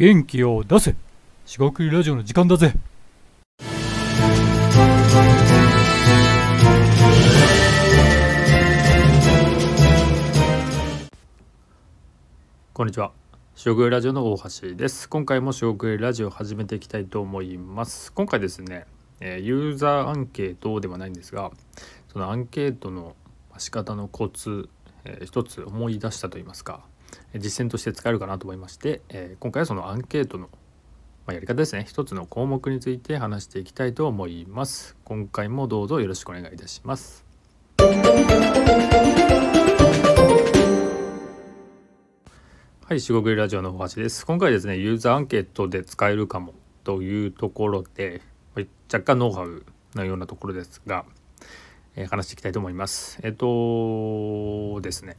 元気を出せ。四国ラジオの時間だぜ。こんにちは。四国ラジオの大橋です。今回も四国ラジオを始めていきたいと思います。今回ですねユーザーアンケートではないんですがそのアンケートの仕方のコツ、えー、一つ思い出したといいますか実践として使えるかなと思いまして、えー、今回はそのアンケートの、まあ、やり方ですね。一つの項目について話していきたいと思います。今回もどうぞよろしくお願いいたします。はい四国ラジオの大橋です。今回ですねユーザーアンケートで使えるかもというところで若干ノウハウのようなところですが、えー、話していきたいと思います。えっ、とですね、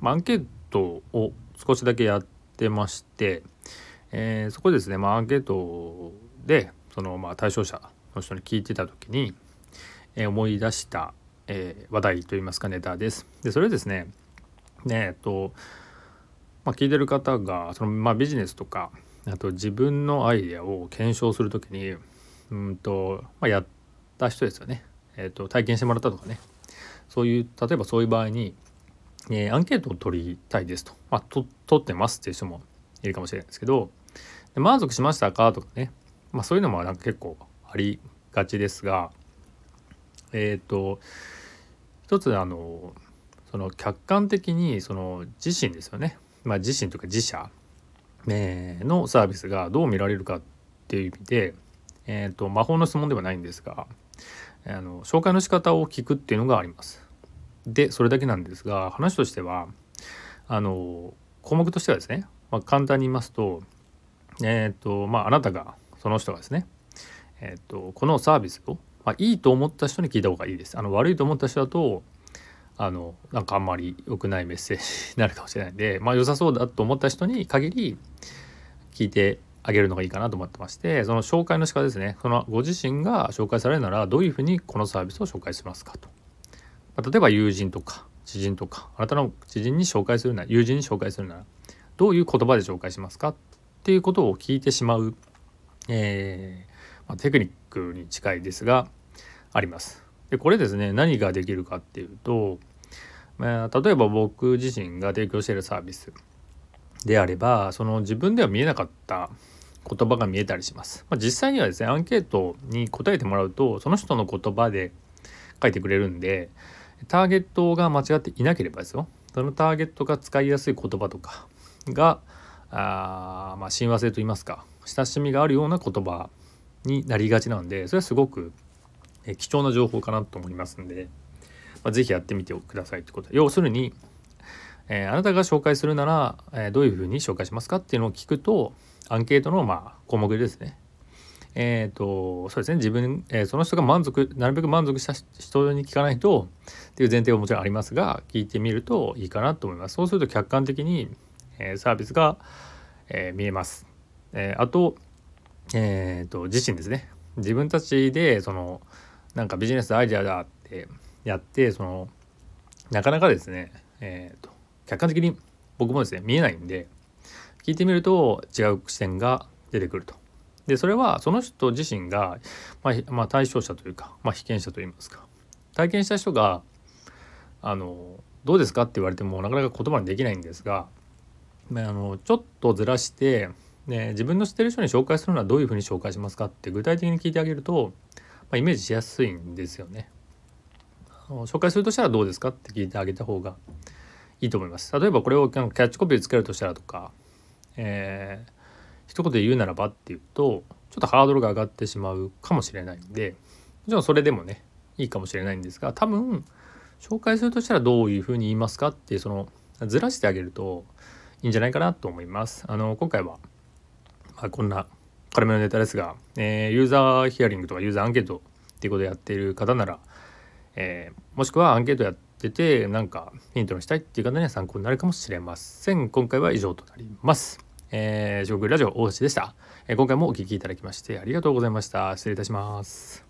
まあ、アンケートを少しだけやってまして、えー、そこでですね、まあ、アンケートでそのまあ対象者の人に聞いてた時に、えー、思い出した、えー、話題といいますかネタです。でそれですねねえっと、まあ、聞いてる方がその、まあ、ビジネスとかあと自分のアイデアを検証する時にうんと、まあ、やった人ですよね、えーと体験してもらったとかねそういう例えばそういう場合にえー、アンケートを取りたいですと、まあ、と取ってますっていう人もいるかもしれないですけど。満足しましたかとかね、まあ、そういうのもなんか結構ありがちですが。えっ、ー、と一つあのその客観的にその自身ですよね、まあ、自身とか自社、えー、のサービスがどう見られるかっていう意味で、えーと魔法の質問ではないんですが。あの紹介の仕方を聞くっていうのがあります。でそれだけなんですが話としてはあの項目としてはですね、まあ、簡単に言いますとえっ、ー、とまああなたがその人がですねえっ、ー、とこのサービスを、まあ、いいと思った人に聞いた方がいいです。あの悪いと思った人だとあのなんかあんまり良くないメッセージになるかもしれないんでまあ良さそうだと思った人に限り聞いてあげるのがいいかなと思ってましてその紹介の仕方ですねそのご自身が紹介されるならどういうふうにこのサービスを紹介しますかと。例えば友人とか知人とかあなたの知人に紹介するなら友人に紹介するならどういう言葉で紹介しますか？っていうことを聞いてしまう、えー、まあ、テクニックに近いですがあります。でこれですね何ができるかっていうと、まあ、例えば僕自身が提供しているサービスであればその自分では見えなかった言葉が見えたりします。まあ、実際にはですねアンケートに答えてもらうとその人の言葉で書いてくれるんでターゲットが間違っていなければですよ。そのターゲットが使いやすい言葉とかがあまあ親和性といいますか親しみがあるような言葉になりがちなのでそれはすごく貴重な情報かなと思いますんで、まあ、是非やってみてくださいってこと。要するに、えー、あなたが紹介するなら、えー、どういうふうに紹介しますかっていうのを聞くとアンケートのまあ項目ですね。えっ、ー、とそうですね。自分、えー、その人が満足なるべく満足した人に聞かないとっていう前提はもちろんありますが聞いてみるといいかなと思います。そうすると客観的に、え、サービスが、え見えます、えあと,、えーと、自身ですね。自分たちでそのなんかビジネスアイデアだってやってそのなかなかですね、えーと客観的に僕もですね見えないんで聞いてみると違う視点が出てくると。でそれはその人自身が、まあ、まあ、対象者というか、まあ、被験者といいますか体験した人があのどうですかって言われてもなかなか言葉にできないんですが、まあ、あのちょっとずらして、ね、自分の知ってる人に紹介するのはどういうふうに紹介しますかって具体的に聞いてあげると、まあ、イメージしやすいんですよね。紹介するとしたらどうですかって聞いてあげた方がいいと思います。例えばこれをキャッチコピーつけるとしたらとか、えー一言で言うならばっていうとちょっとハードルが上がってしまうかもしれないんでもちろんそれでもねいいかもしれないんですが多分紹介するとしたらどういうふうに言いますかってそのずらしてあげるといいんじゃないかなと思います。あの今回は、まあ、こんな軽めのネタですが、えー、ユーザーヒアリングとかユーザーアンケートっていうことをやっている方なら、えー、もしくはアンケートやっててなんかヒントにしたいっていう方には参考になるかもしれません。今回は以上となります。えー、食ラジオ大橋でした、えー、今回もお聴きいただきましてありがとうございました。失礼いたします。